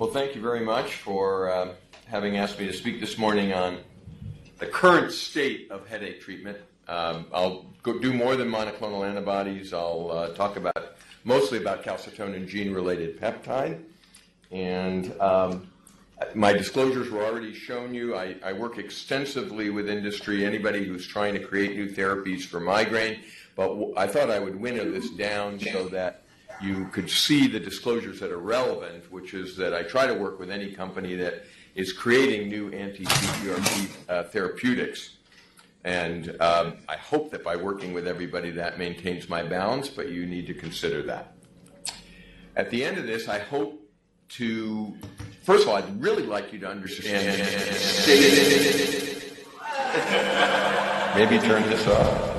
Well, thank you very much for uh, having asked me to speak this morning on the current state of headache treatment. Um, I'll do more than monoclonal antibodies. I'll uh, talk about mostly about calcitonin gene-related peptide, and um, my disclosures were already shown you. I, I, work extensively with industry, anybody who's trying to create new therapies for migraine, but w- I thought I would winnow this down so that you could see the disclosures that are relevant, which is that I try to work with any company that is creating new anti-CGRP uh, therapeutics. And um, I hope that by working with everybody that maintains my balance, but you need to consider that. At the end of this, I hope to, first of all, I'd really like you to understand. Maybe turn this off.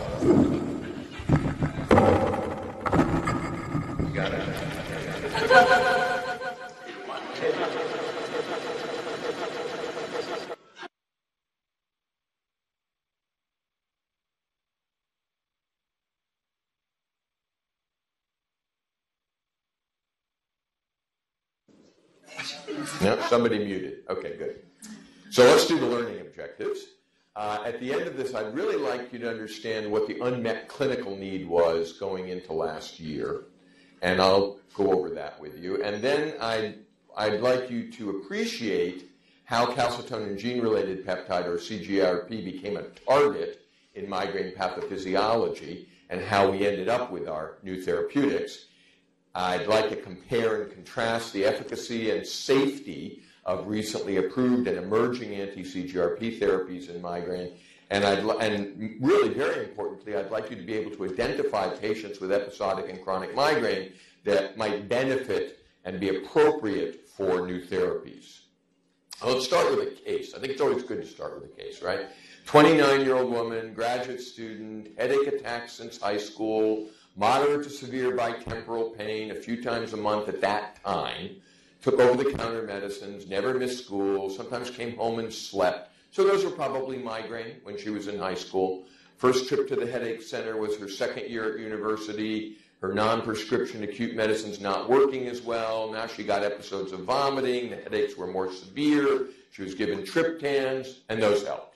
No, somebody muted. Okay, good. So let's do the learning objectives. Uh, at the end of this, I'd really like you to understand what the unmet clinical need was going into last year, and I'll go over that with you. And then I'd, I'd like you to appreciate how calcitonin gene-related peptide, or CGRP, became a target in migraine pathophysiology and how we ended up with our new therapeutics. I'd like to compare and contrast the efficacy and safety of recently approved and emerging anti-CGRP therapies in migraine. And, I'd, and really, very importantly, I'd like you to be able to identify patients with episodic and chronic migraine that might benefit and be appropriate for new therapies. let's start with a case. I think it's always good to start with a case, right? 29 year old woman, graduate student, headache attacks since high school, moderate to severe bitemporal pain a few times a month at that time, took over the counter medicines, never missed school, sometimes came home and slept. So those were probably migraine when she was in high school. First trip to the headache center was her second year at university. Her non-prescription acute medicine's not working as well. Now she got episodes of vomiting. The headaches were more severe. She was given triptans, and those helped.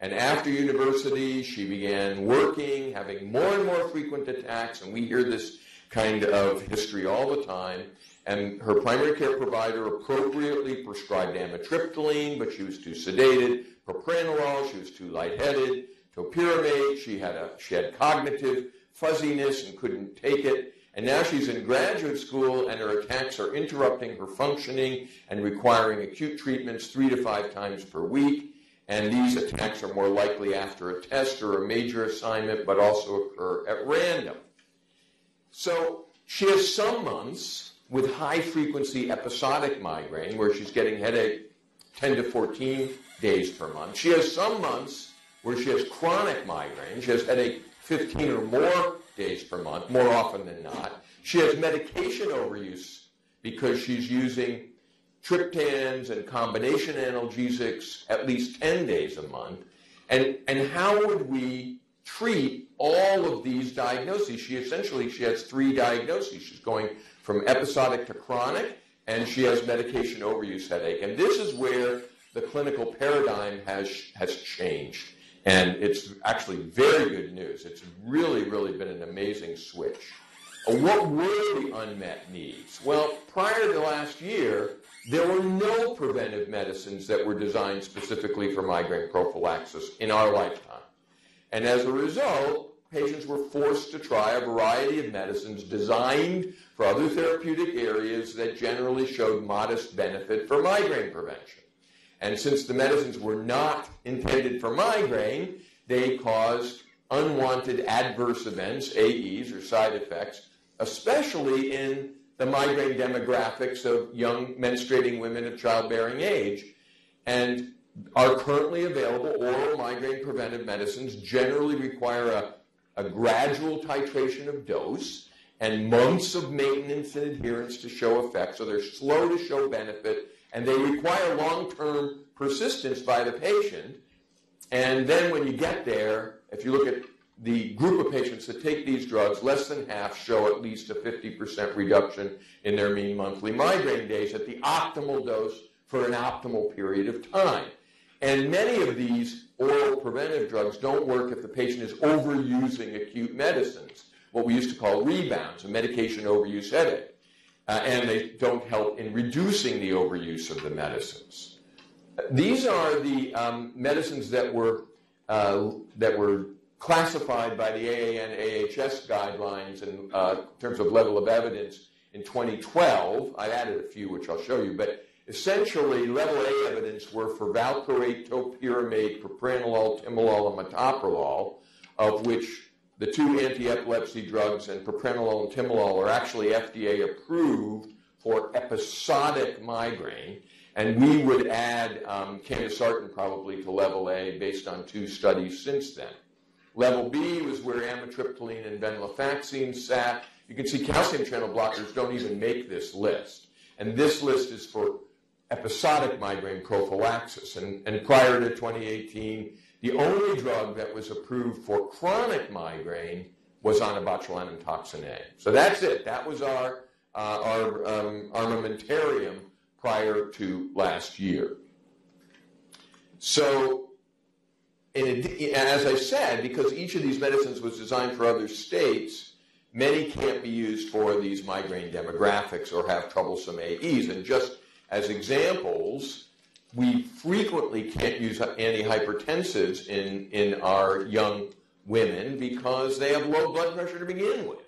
And after university, she began working, having more and more frequent attacks, and we hear this kind of history all the time. And her primary care provider appropriately prescribed amitriptyline, but she was too sedated. Propranolol, she was too lightheaded. Topiramate, she had a she had cognitive fuzziness and couldn't take it. And now she's in graduate school, and her attacks are interrupting her functioning and requiring acute treatments three to five times per week and these attacks are more likely after a test or a major assignment, but also occur at random. So she has some months with high frequency episodic migraine where she's getting headache 10 to 14 days per month. She has some months where she has chronic migraine. She has headache 15 or more days per month, more often than not. She has medication overuse because she's using triptans and combination analgesics at least 10 days a month. And, and how would we treat all of these diagnoses? She essentially, she has three diagnoses. She's going from episodic to chronic, and she has medication overuse headache. And this is where the clinical paradigm has, has changed. And it's actually very good news. It's really, really been an amazing switch. Uh, what were the unmet needs? Well, prior to last year, there were no preventive medicines that were designed specifically for migraine prophylaxis in our lifetime. And as a result, patients were forced to try a variety of medicines designed for other therapeutic areas that generally showed modest benefit for migraine prevention. And since the medicines were not intended for migraine, they caused unwanted adverse events, AEs or side effects, especially in the migraine demographics of young menstruating women of childbearing age. And our currently available oral migraine preventive medicines generally require a, a gradual titration of dose and months of maintenance and adherence to show effect. So they're slow to show benefit and they require long term persistence by the patient. And then when you get there, if you look at the group of patients that take these drugs, less than half show at least a 50% reduction in their mean monthly migraine days at the optimal dose for an optimal period of time. And many of these oral preventive drugs don't work if the patient is overusing acute medicines, what we used to call rebounds, a medication overuse headache. Uh, and they don't help in reducing the overuse of the medicines. These are the um, medicines that were uh, that were classified by the AAN AHS guidelines in uh, terms of level of evidence in 2012. I added a few, which I'll show you, but essentially level A evidence were for valproate, topiramate, propranolol, timolol, and metoprolol, of which the two anti-epilepsy drugs and propranolol and timolol are actually FDA approved for episodic migraine. And we would add um, probably to level A based on two studies since then. Level B was where amitriptyline and venlafaxine sat. You can see calcium channel blockers don't even make this list. And this list is for episodic migraine prophylaxis. And, and prior to 2018, the only drug that was approved for chronic migraine was onabotulinum toxin A. So that's it. That was our, uh, our um, armamentarium prior to last year. So, as I said, because each of these medicines was designed for other states, many can't be used for these migraine demographics or have troublesome AEs. And just as examples, we frequently can't use antihypertensives in, in our young women because they have low blood pressure to begin with.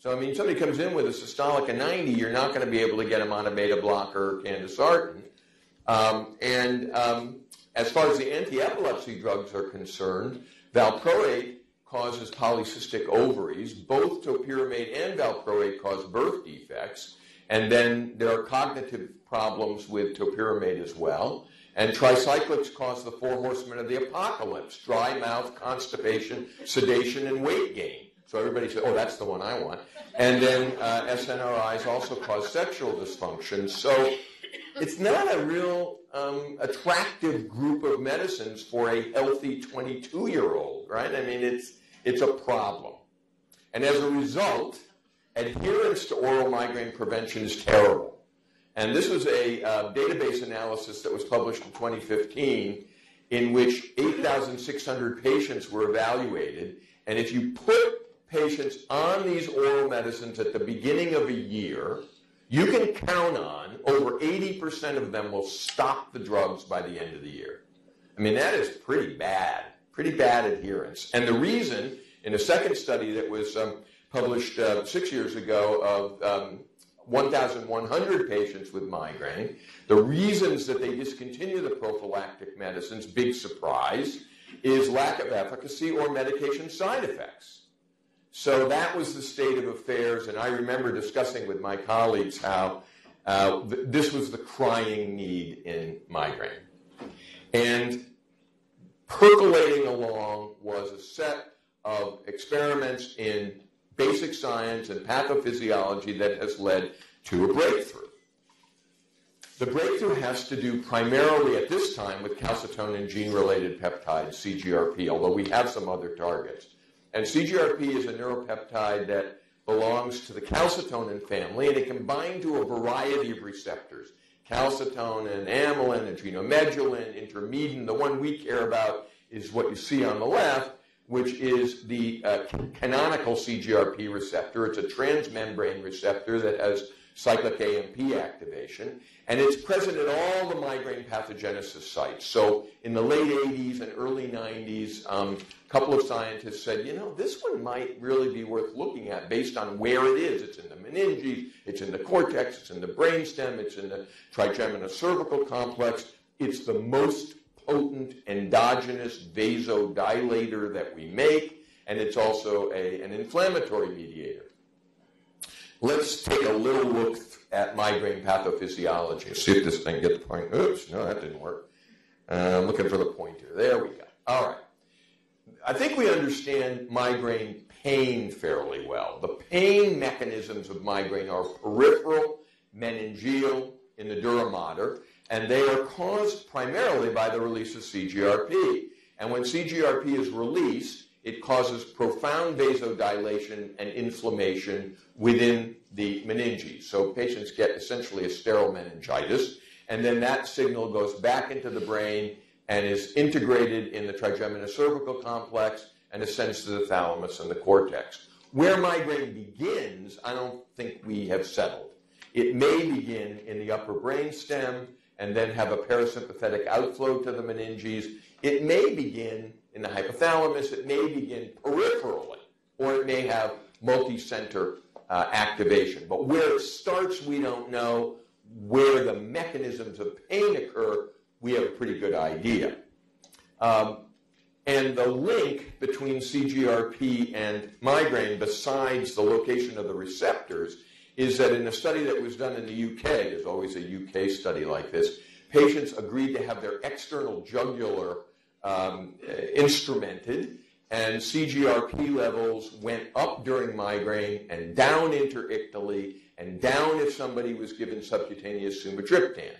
So, I mean, somebody comes in with a systolic of 90, you're not going to be able to get them on a beta blocker or candesartan. Um, and um, as far as the anti-epilepsy drugs are concerned, valproate causes polycystic ovaries. Both topiramate and valproate cause birth defects. And then there are cognitive problems with topiramate as well. And tricyclics cause the four horsemen of the apocalypse dry mouth, constipation, sedation, and weight gain. So everybody says, oh, that's the one I want. And then uh, SNRIs also cause sexual dysfunction. So it's not a real um, attractive group of medicines for a healthy 22 year old, right? I mean, it's, it's a problem. And as a result, adherence to oral migraine prevention is terrible. And this was a uh, database analysis that was published in 2015 in which 8,600 patients were evaluated. And if you put patients on these oral medicines at the beginning of a year, you can count on over 80% of them will stop the drugs by the end of the year. I mean, that is pretty bad, pretty bad adherence. And the reason, in a second study that was um, published uh, six years ago of um, 1,100 patients with migraine. The reasons that they discontinue the prophylactic medicines, big surprise, is lack of efficacy or medication side effects. So that was the state of affairs, and I remember discussing with my colleagues how uh, th- this was the crying need in migraine. And percolating along was a set of experiments in basic science and pathophysiology that has led to a breakthrough. The breakthrough has to do primarily at this time with calcitonin gene related peptides, CGRP, although we have some other targets. And CGRP is a neuropeptide that belongs to the calcitonin family, and it can bind to a variety of receptors calcitonin, amylin, adrenomedullin, intermedin. The one we care about is what you see on the left, which is the uh, canonical CGRP receptor. It's a transmembrane receptor that has cyclic AMP activation, and it's present at all the migraine pathogenesis sites. So in the late 80s and early 90s, um, a couple of scientists said, you know, this one might really be worth looking at based on where it is. It's in the meninges, it's in the cortex, it's in the brainstem, it's in the trigeminal cervical complex. It's the most potent endogenous vasodilator that we make, and it's also a, an inflammatory mediator. Let's take a little look at migraine pathophysiology. See if this thing gets the point. Oops, no, that didn't work. Uh, I'm looking for the pointer. There we go. All right. I think we understand migraine pain fairly well. The pain mechanisms of migraine are peripheral, meningeal, in the dura mater, and they are caused primarily by the release of CGRP. And when CGRP is released, it causes profound vasodilation and inflammation within the meninges. So patients get essentially a sterile meningitis, and then that signal goes back into the brain and is integrated in the trigeminal cervical complex and ascends to the thalamus and the cortex. Where migraine begins, I don't think we have settled. It may begin in the upper brain stem and then have a parasympathetic outflow to the meninges. It may begin in the hypothalamus. It may begin peripherally, or it may have multi-center uh, activation. But where it starts, we don't know. Where the mechanisms of pain occur, we have a pretty good idea. Um, and the link between CGRP and migraine, besides the location of the receptors, is that in a study that was done in the UK, there's always a UK study like this, patients agreed to have their external jugular um, instrumented, and CGRP levels went up during migraine and down interictally and down if somebody was given subcutaneous sumatriptan.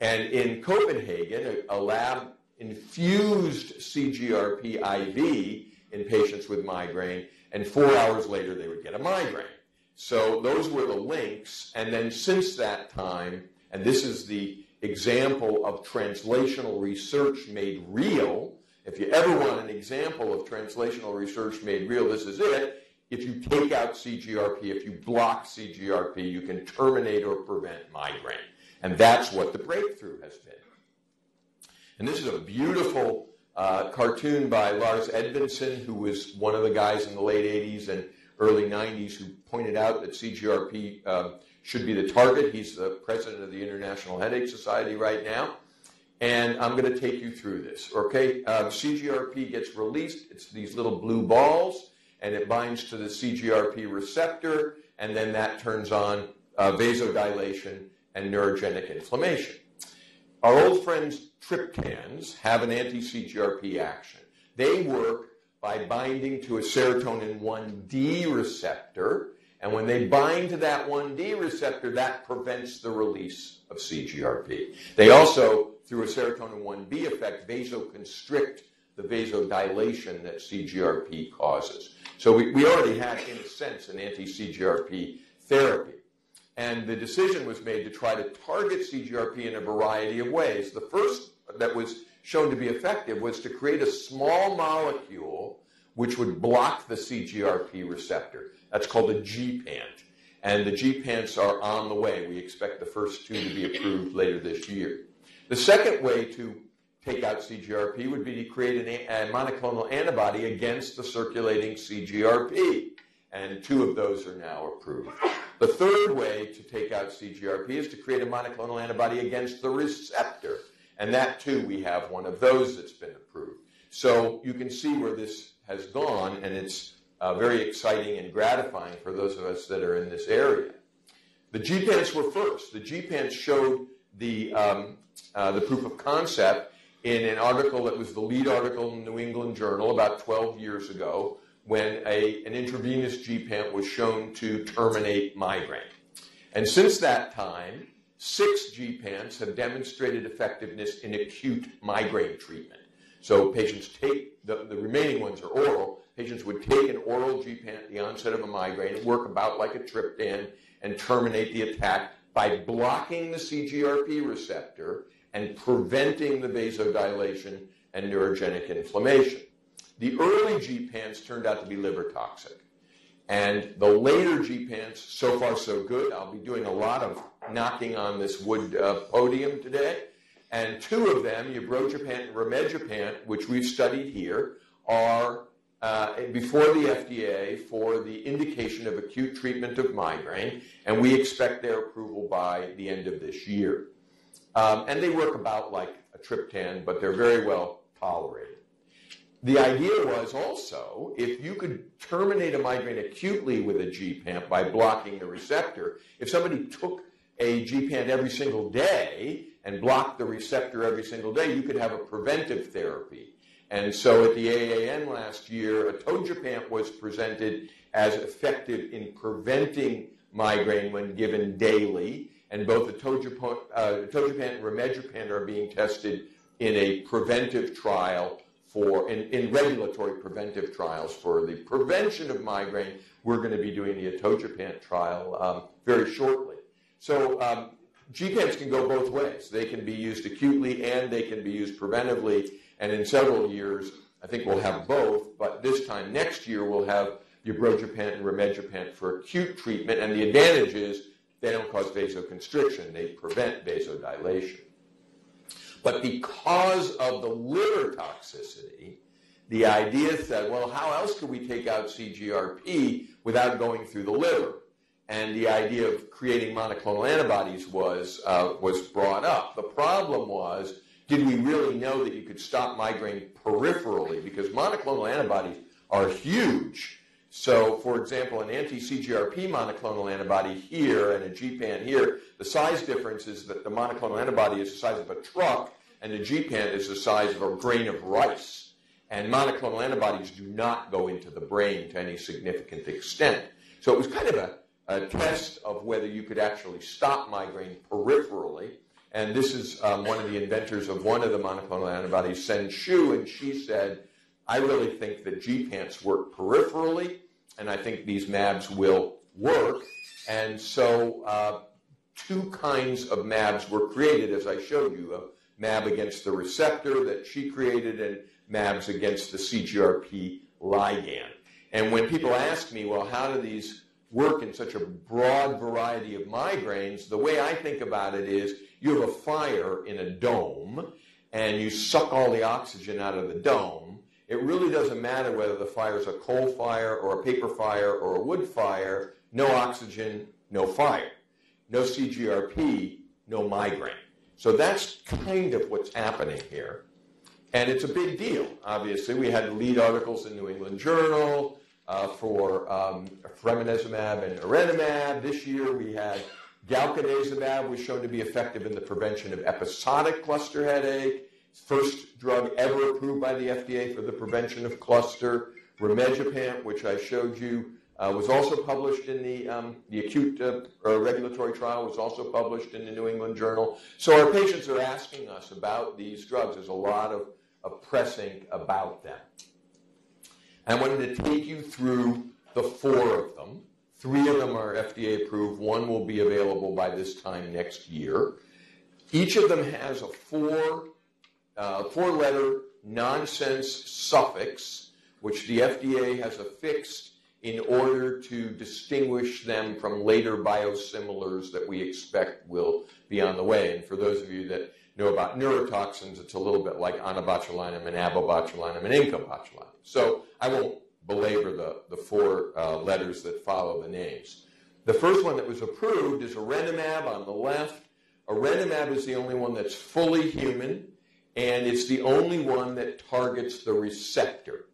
And in Copenhagen, a, a lab infused CGRP IV in patients with migraine, and four hours later they would get a migraine. So those were the links. And then since that time, and this is the example of translational research made real. If you ever want an example of translational research made real, this is it. If you take out CGRP, if you block CGRP, you can terminate or prevent migraine. And that's what the breakthrough has been. And this is a beautiful uh, cartoon by Lars Edvinsson, who was one of the guys in the late 80s and early 90s who pointed out that CGRP um, should be the target. He's the president of the International Headache Society right now. And I'm going to take you through this. Okay, um, CGRP gets released. It's these little blue balls, and it binds to the CGRP receptor, and then that turns on uh, vasodilation and neurogenic inflammation. Our old friends triptans have an anti-CGRP action. They work by binding to a serotonin 1D receptor. And when they bind to that 1D receptor, that prevents the release of CGRP. They also, through a serotonin 1B effect, vasoconstrict the vasodilation that CGRP causes. So we, we already had, in a sense, an anti-CGRP therapy. And the decision was made to try to target CGRP in a variety of ways. The first that was shown to be effective was to create a small molecule which would block the CGRP receptor. That's called a gepant. And the gepants are on the way. We expect the first two to be approved later this year. The second way to take out CGRP would be to create an, a monoclonal antibody against the circulating CGRP. And two of those are now approved. The third way to take out CGRP is to create a monoclonal antibody against the receptor. And that too, we have one of those that's been approved. So you can see where this has gone, and it's uh, very exciting and gratifying for those of us that are in this area. The gepants were first. The gepants showed the, um, uh, the proof of concept in an article that was the lead article in the New England Journal about 12 years ago when a, an intravenous gepant was shown to terminate migraine. And since that time, Six gepants have demonstrated effectiveness in acute migraine treatment. So patients take, the, the remaining ones are oral. Patients would take an oral gepant at the onset of a migraine, work about like a triptan, and terminate the attack by blocking the CGRP receptor and preventing the vasodilation and neurogenic inflammation. The early gepants turned out to be liver toxic. And the later gepants, so far so good. I'll be doing a lot of knocking on this wood uh, podium today. And two of them, ubrogepant and rimegepant, which we've studied here, are uh, before the FDA for the indication of acute treatment of migraine, and we expect their approval by the end of this year. Um, and they work about like a triptan, but they're very well tolerated. The idea was also if you could terminate a migraine acutely with a gepant by blocking the receptor, if somebody took a gepant every single day and block the receptor every single day, you could have a preventive therapy. And so at the AAN last year, atogepant was presented as effective in preventing migraine when given daily. And both atogepant, uh, and rimegepant are being tested in a preventive trial for in, in regulatory preventive trials for the prevention of migraine. We're going to be doing the atogepant trial um, very shortly. So um, Gepants can go both ways. They can be used acutely and they can be used preventively. And in several years, I think we'll have both. But this time next year, we'll have ubrogepant and rimegepant for acute treatment. And the advantage is they don't cause vasoconstriction. They prevent vasodilation. But because of the liver toxicity, the idea said, well, how else could we take out CGRP without going through the liver? And the idea of creating monoclonal antibodies was, uh, was brought up. The problem was, did we really know that you could stop migraine peripherally? Because monoclonal antibodies are huge. So, for example, an anti-CGRP monoclonal antibody here and a GPAN here, the size difference is that the monoclonal antibody is the size of a truck and the GPAN is the size of a grain of rice. And monoclonal antibodies do not go into the brain to any significant extent. So it was kind of a a test of whether you could actually stop migraine peripherally. And this is um, one of the inventors of one of the monoclonal antibodies, Cen Xu, and she said, I really think that gepants work peripherally, and I think these MABs will work. And so uh, two kinds of MABs were created, as I showed you, a MAB against the receptor that she created and MABs against the CGRP ligand. And when people ask me, well, how do these work in such a broad variety of migraines, the way I think about it is you have a fire in a dome and you suck all the oxygen out of the dome. It really doesn't matter whether the fire is a coal fire or a paper fire or a wood fire. No oxygen, no fire. No CGRP, no migraine. So that's kind of what's happening here. And it's a big deal, obviously. We had lead articles in New England Journal for um, fremanezumab and erenumab. This year we had galcanezumab was shown to be effective in the prevention of episodic cluster headache. First drug ever approved by the FDA for the prevention of cluster. Rimegepant, which I showed you, uh, was also published in the, um, the acute uh, regulatory trial, was also published in the New England Journal. So our patients are asking us about these drugs. There's a lot of, of pressing about them. I wanted to take you through the four of them. Three of them are FDA approved. One will be available by this time next year. Each of them has a four, uh, four letter nonsense suffix, which the FDA has affixed in order to distinguish them from later biosimilars that we expect will be on the way. And for those of you that know about neurotoxins, it's a little bit like onabotulinum and abobotulinum and incobotulinum. So I won't belabor the, the four uh, letters that follow the names. The first one that was approved is erenumab on the left. Erenumab is the only one that's fully human, and it's the only one that targets the receptor.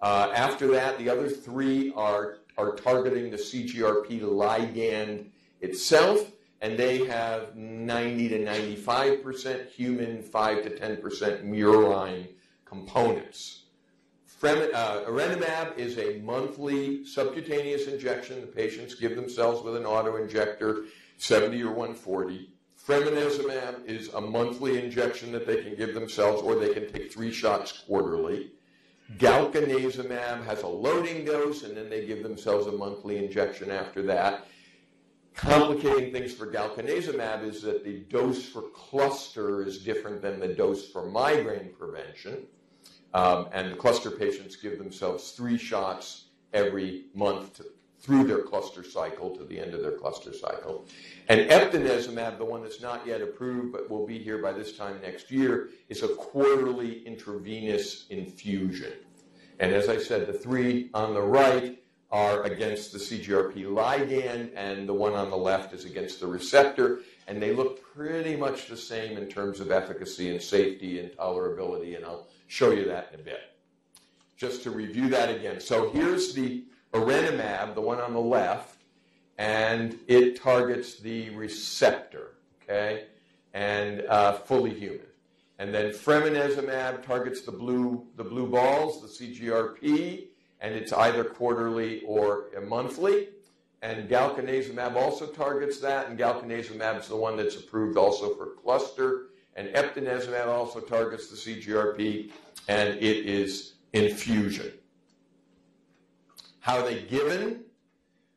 Uh, after that, the other three are, are targeting the CGRP ligand itself, and they have 90 to 95% human, 5 to 10% murine components. Frem, uh, erenumab is a monthly subcutaneous injection. The patients give themselves with an auto-injector, 70 or 140. Fremanezumab is a monthly injection that they can give themselves, or they can take three shots quarterly. Galcanezumab has a loading dose, and then they give themselves a monthly injection after that. Complicating things for galcanezumab is that the dose for cluster is different than the dose for migraine prevention. Um, and the cluster patients give themselves three shots every month to, through their cluster cycle to the end of their cluster cycle. And eptinezumab, the one that's not yet approved but will be here by this time next year, is a quarterly intravenous infusion. And as I said, the three on the right are against the CGRP ligand, and the one on the left is against the receptor, and they look pretty much the same in terms of efficacy and safety and tolerability, and I'll show you that in a bit. Just to review that again. So here's the erenumab, the one on the left, and it targets the receptor, okay, and uh, fully human. And then fremanezumab targets the blue, the blue balls, the CGRP, and it's either quarterly or monthly. And galcanezumab also targets that, and galcanezumab is the one that's approved also for cluster and eptinezumab also targets the CGRP, and it is infusion. How are they given?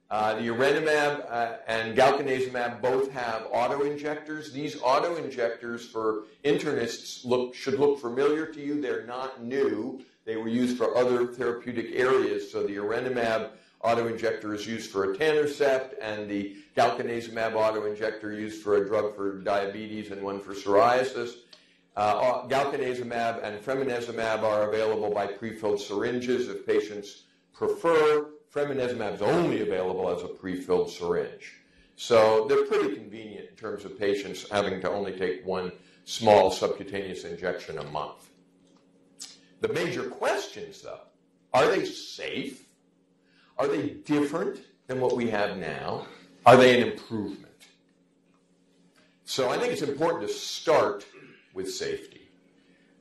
Uh, the erenumab uh, and galcanezumab both have auto-injectors. These auto-injectors for internists look, should look familiar to you. They're not new. They were used for other therapeutic areas. So the erenumab auto-injector is used for etanercept, and the galcanezumab auto-injector used for a drug for diabetes and one for psoriasis. Uh, galcanezumab and fremanezumab are available by prefilled syringes if patients prefer fremanezumab is only available as a pre-filled syringe. So they're pretty convenient in terms of patients having to only take one small subcutaneous injection a month. The major questions, though, are they safe? Are they different than what we have now? Are they an improvement? So I think it's important to start with safety.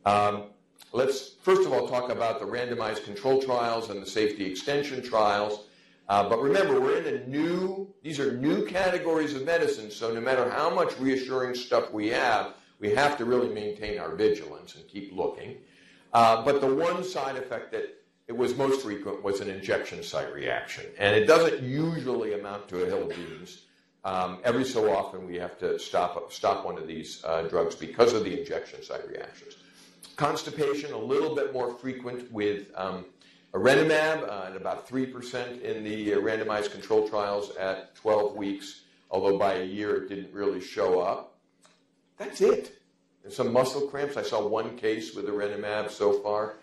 Um, Let's first of all talk about the randomized control trials and the safety extension trials. Uh, but remember, we're in a new, these are new categories of medicine, so no matter how much reassuring stuff we have, we have to really maintain our vigilance and keep looking. Uh, but the one side effect that it was most frequent was an injection site reaction. And it doesn't usually amount to a hill of beans. Um, every so often we have to stop, stop one of these uh, drugs because of the injection site reactions. Constipation, a little bit more frequent with um, erenumab, uh, at about 3% in the uh, randomized control trials at 12 weeks, although by a year it didn't really show up. That's it. And some muscle cramps. I saw one case with erenumab so far.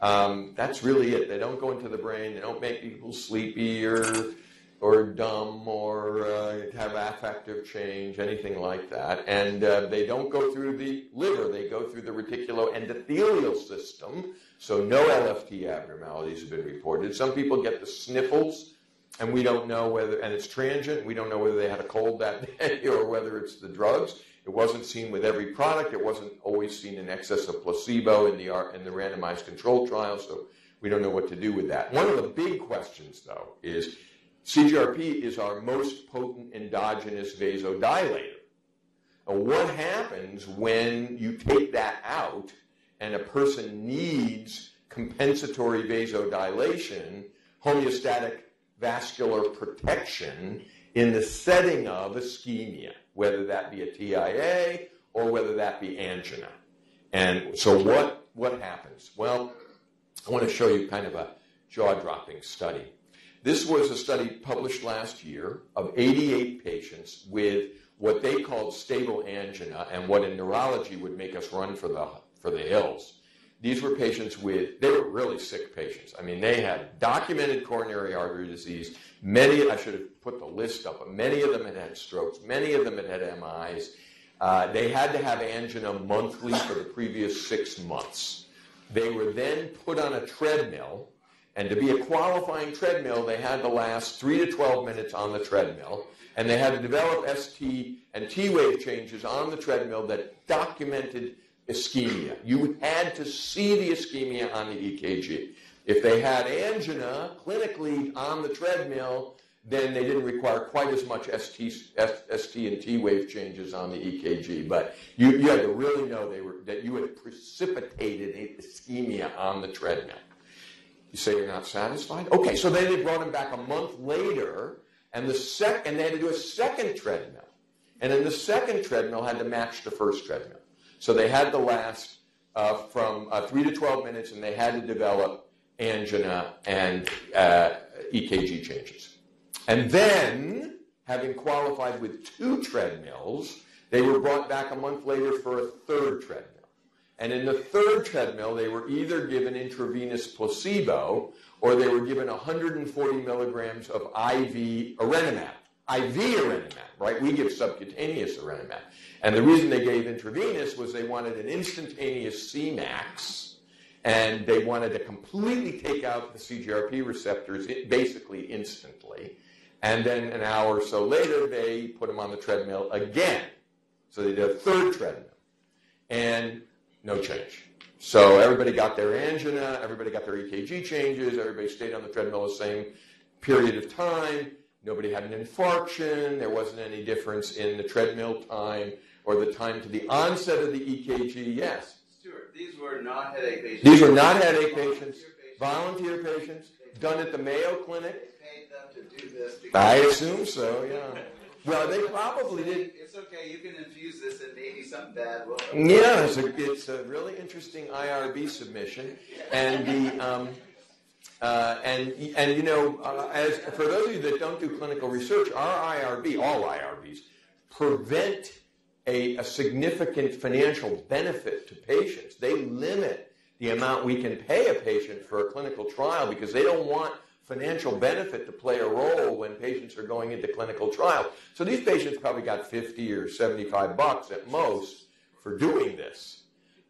Um, that's really it. They don't go into the brain. They don't make people sleepy or or dumb or uh, have affective change, anything like that. And uh, they don't go through the liver, they go through the reticuloendothelial system. So no LFT abnormalities have been reported. Some people get the sniffles, and we don't know whether, and it's transient, we don't know whether they had a cold that day or whether it's the drugs. It wasn't seen with every product. It wasn't always seen in excess of placebo in the, in the randomized control trial, so we don't know what to do with that. One of the big questions, though, is CGRP is our most potent endogenous vasodilator. Now, what happens when you take that out and a person needs compensatory vasodilation, homeostatic vascular protection in the setting of ischemia, whether that be a TIA or whether that be angina? And so what, what happens? Well, I want to show you kind of a jaw-dropping study. This was a study published last year of 88 patients with what they called stable angina and what in neurology would make us run for the, for the hills. These were patients with, they were really sick patients. I mean, they had documented coronary artery disease. Many, I should have put the list up, but many of them had had strokes. Many of them had had MIs. Uh, they had to have angina monthly for the previous six months. They were then put on a treadmill and to be a qualifying treadmill, they had to last 3 to 12 minutes on the treadmill. And they had to develop ST and T wave changes on the treadmill that documented ischemia. You had to see the ischemia on the EKG. If they had angina clinically on the treadmill, then they didn't require quite as much ST, ST and T wave changes on the EKG. But you, you had to really know they were, that you had precipitated ischemia on the treadmill. You say you're not satisfied? Okay, so then they brought him back a month later, and the sec- and they had to do a second treadmill. And then the second treadmill had to match the first treadmill. So they had to last uh, from uh, 3 to 12 minutes, and they had to develop angina and uh, EKG changes. And then, having qualified with two treadmills, they were brought back a month later for a third treadmill. And in the third treadmill, they were either given intravenous placebo or they were given 140 milligrams of IV erenumab. IV erenumab, right? We give subcutaneous erenumab. And the reason they gave intravenous was they wanted an instantaneous Cmax and they wanted to completely take out the CGRP receptors basically instantly. And then an hour or so later, they put them on the treadmill again. So they did a third treadmill. And no change. So everybody got their angina, everybody got their EKG changes, everybody stayed on the treadmill the same period of time. Nobody had an infarction. There wasn't any difference in the treadmill time or the time to the onset of the EKG, yes. Stewart, these were not headache patients. These were not headache patients, volunteer patients, done at the Mayo Clinic. Paid them to do this. I assume so, yeah. Well, they probably did. It's okay. You can infuse this and maybe something bad will. Yeah, it's a, it's a really interesting IRB submission, and the um, uh, and and you know, uh, as for those of you that don't do clinical research, our IRB, all IRBs, prevent a, a significant financial benefit to patients. They limit the amount we can pay a patient for a clinical trial because they don't want financial benefit to play a role when patients are going into clinical trials. So these patients probably got 50 or 75 bucks at most for doing this.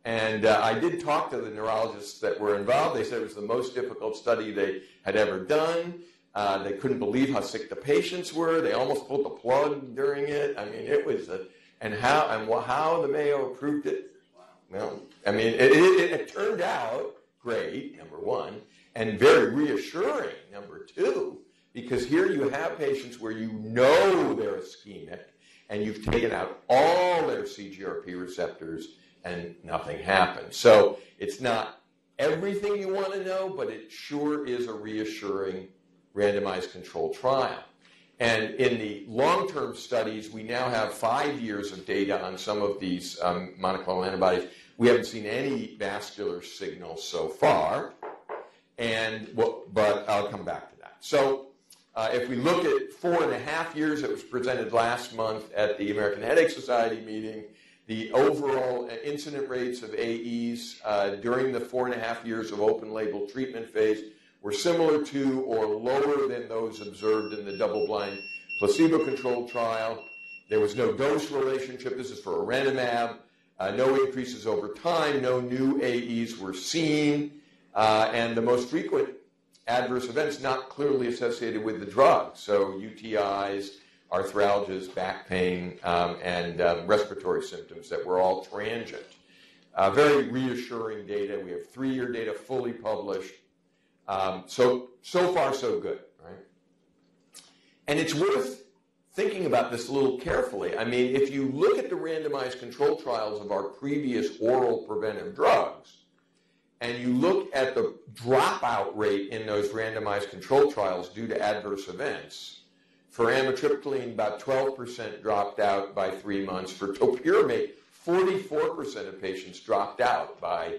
And uh, I did talk to the neurologists that were involved. They said it was the most difficult study they had ever done. Uh, they couldn't believe how sick the patients were. They almost pulled the plug during it. I mean, it was a, and how and how the Mayo approved it. Well, I mean, it, it, it turned out great. Number one, and very reassuring. Number two, because here you have patients where you know they're ischemic, and you've taken out all their CGRP receptors, and nothing happens. So it's not everything you want to know, but it sure is a reassuring randomized controlled trial. And in the long term studies, we now have five years of data on some of these um, monoclonal antibodies. We haven't seen any vascular signal so far, and well, but I'll come back to that. So, uh, if we look at four and a half years, it was presented last month at the American Headache Society meeting. The overall uh, incident rates of AEs uh, during the four and a half years of open label treatment phase were similar to or lower than those observed in the double blind placebo controlled trial. There was no dose relationship. This is for erenumab. Uh, no increases over time. No new AEs were seen. Uh, and the most frequent adverse events not clearly associated with the drug. So UTIs, arthralgias, back pain, um, and um, respiratory symptoms that were all transient. Uh, very reassuring data. We have three-year data fully published. Um, so so far so good, right? And it's worth thinking about this a little carefully. I mean, if you look at the randomized control trials of our previous oral preventive drugs, and you look at the dropout rate in those randomized control trials due to adverse events, for amitriptyline, about 12% dropped out by three months. For topiramate, 44% of patients dropped out by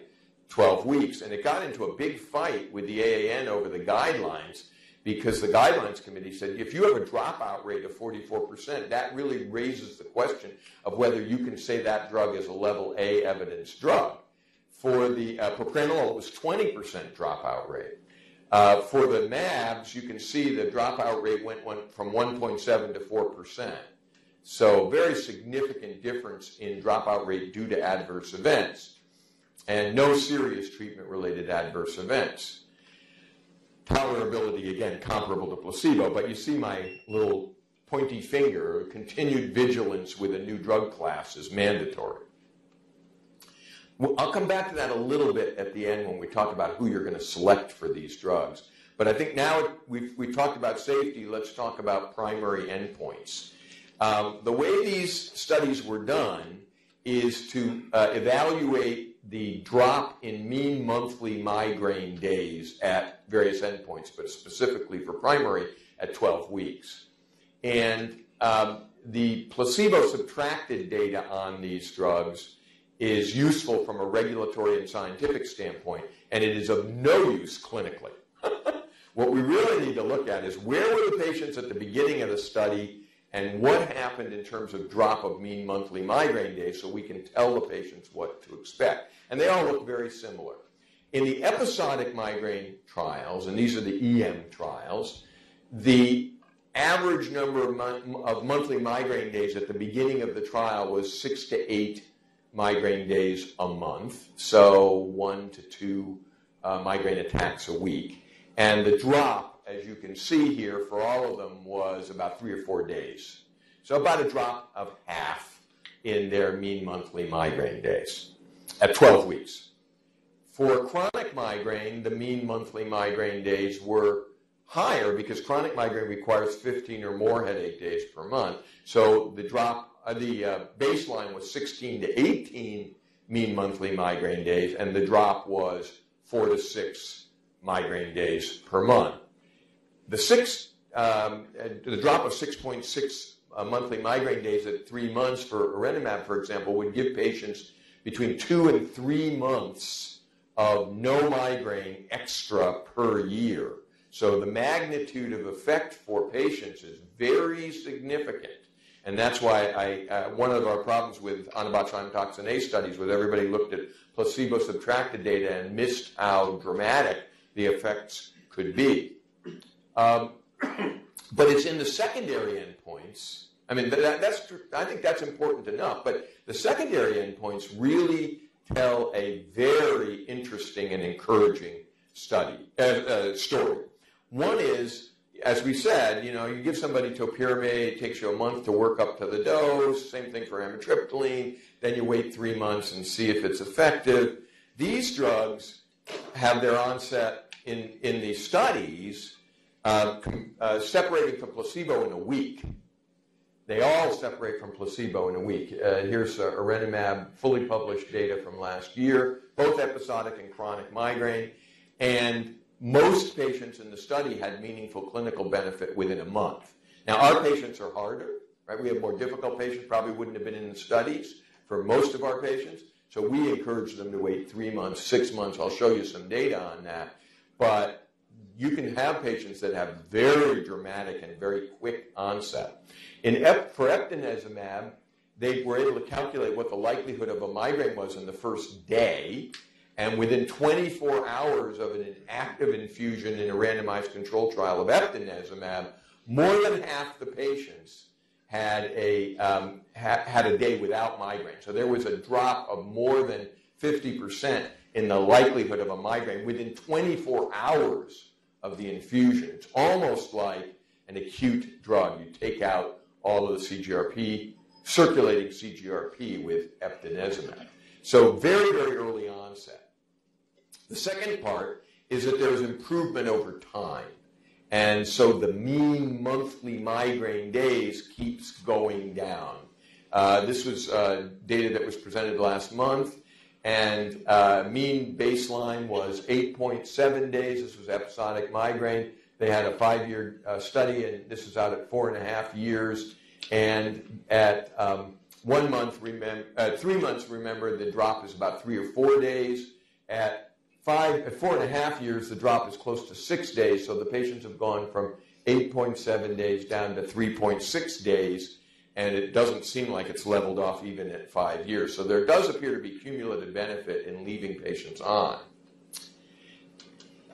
12 weeks. And it got into a big fight with the AAN over the guidelines because the guidelines committee said if you have a dropout rate of 44%, that really raises the question of whether you can say that drug is a level A evidence drug. For the uh, propranolol, it was 20% dropout rate. Uh, for the MABs, you can see the dropout rate went from 1.7 to 4%. So, very significant difference in dropout rate due to adverse events, and no serious treatment related adverse events. Tolerability, again, comparable to placebo, but you see my little pointy finger, continued vigilance with a new drug class is mandatory. Well, I'll come back to that a little bit at the end when we talk about who you're going to select for these drugs. But I think now we've, we've talked about safety, let's talk about primary endpoints. Um, the way these studies were done is to uh, evaluate the drop in mean monthly migraine days at various endpoints, but specifically for primary at 12 weeks. And um, the placebo subtracted data on these drugs is useful from a regulatory and scientific standpoint, and it is of no use clinically. what we really need to look at is where were the patients at the beginning of the study and what happened in terms of drop of mean monthly migraine days so we can tell the patients what to expect. And they all look very similar. In the episodic migraine trials, and these are the EM trials, the average number of, mon- of monthly migraine days at the beginning of the trial was six to eight migraine days a month, so one to two uh, migraine attacks a week. And the drop, as you can see here, for all of them was about three or four days. So about a drop of half in their mean monthly migraine days at 12 weeks. For chronic migraine, the mean monthly migraine days were higher because chronic migraine requires 15 or more headache days per month. So the drop, uh, the uh, baseline was 16 to 18 mean monthly migraine days, and the drop was four to six migraine days per month. The six, um, the drop of 6.6 uh, monthly migraine days at three months for erenumab, for example, would give patients between two and three months of no migraine extra per year. So the magnitude of effect for patients is very significant. And that's why I, uh, one of our problems with onabotulinum A studies was everybody looked at placebo-subtracted data and missed how dramatic the effects could be. Um, but it's in the secondary endpoints. I mean, that, that's I think that's important enough. But the secondary endpoints really tell a very interesting and encouraging study uh, uh, story. One is, as we said, you know, you give somebody topiramate, it takes you a month to work up to the dose. Same thing for amitriptyline. Then you wait three months and see if it's effective. These drugs have their onset in, in these studies uh, uh, separating from placebo in a week. They all separate from placebo in a week. Uh, here's erenumab, fully published data from last year, both episodic and chronic migraine. And most patients in the study had meaningful clinical benefit within a month. Now, our patients are harder, right? We have more difficult patients, probably wouldn't have been in the studies for most of our patients. So we encourage them to wait three months, six months. I'll show you some data on that. But you can have patients that have very dramatic and very quick onset. In ep- for eptinezumab, they were able to calculate what the likelihood of a migraine was in the first day, and within 24 hours of an active infusion in a randomized control trial of eptinezumab, more than half the patients had a, um, ha- had a day without migraine. So there was a drop of more than 50% in the likelihood of a migraine within 24 hours of the infusion. It's almost like an acute drug. You take out all of the CGRP, circulating CGRP with eptinezumab. So very, very early onset. The second part is that there's improvement over time. And so the mean monthly migraine days keeps going down. Uh, this was uh, data that was presented last month, and uh, mean baseline was 8.7 days. This was episodic migraine. They had a five-year uh, study, and this is out at four and a half years. And at um, one month, remember, uh, three months, remember the drop is about three or four days. At five, at four and a half years, the drop is close to six days. So the patients have gone from 8.7 days down to 3.6 days, and it doesn't seem like it's leveled off even at five years. So there does appear to be cumulative benefit in leaving patients on.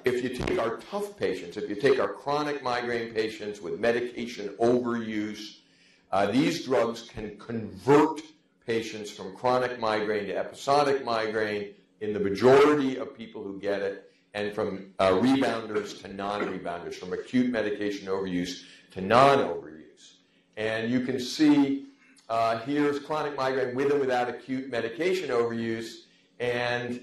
If you take our tough patients, if you take our chronic migraine patients with medication overuse, uh, these drugs can convert patients from chronic migraine to episodic migraine in the majority of people who get it, and from uh, rebounders to non-rebounders, from acute medication overuse to non-overuse. And you can see uh, here's chronic migraine with and without acute medication overuse, and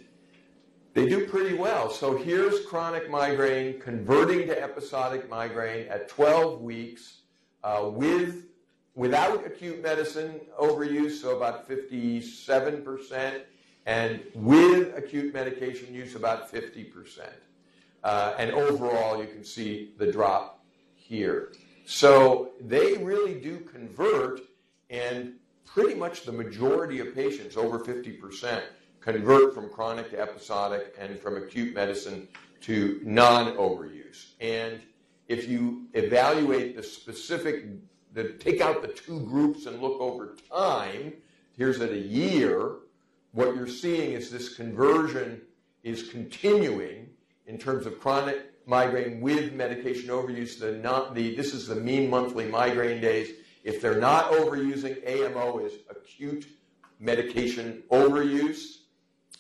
they do pretty well. So here's chronic migraine converting to episodic migraine at 12 weeks uh, with without acute medicine overuse, so about 57 percent, and with acute medication use, about 50%. Uh, and overall, you can see the drop here. So they really do convert, and pretty much the majority of patients, over 50%, convert from chronic to episodic and from acute medicine to non overuse. And if you evaluate the specific, the, take out the two groups and look over time, here's at a year, what you're seeing is this conversion is continuing in terms of chronic migraine with medication overuse. The not, the, this is the mean monthly migraine days. If they're not overusing, AMO is acute medication overuse.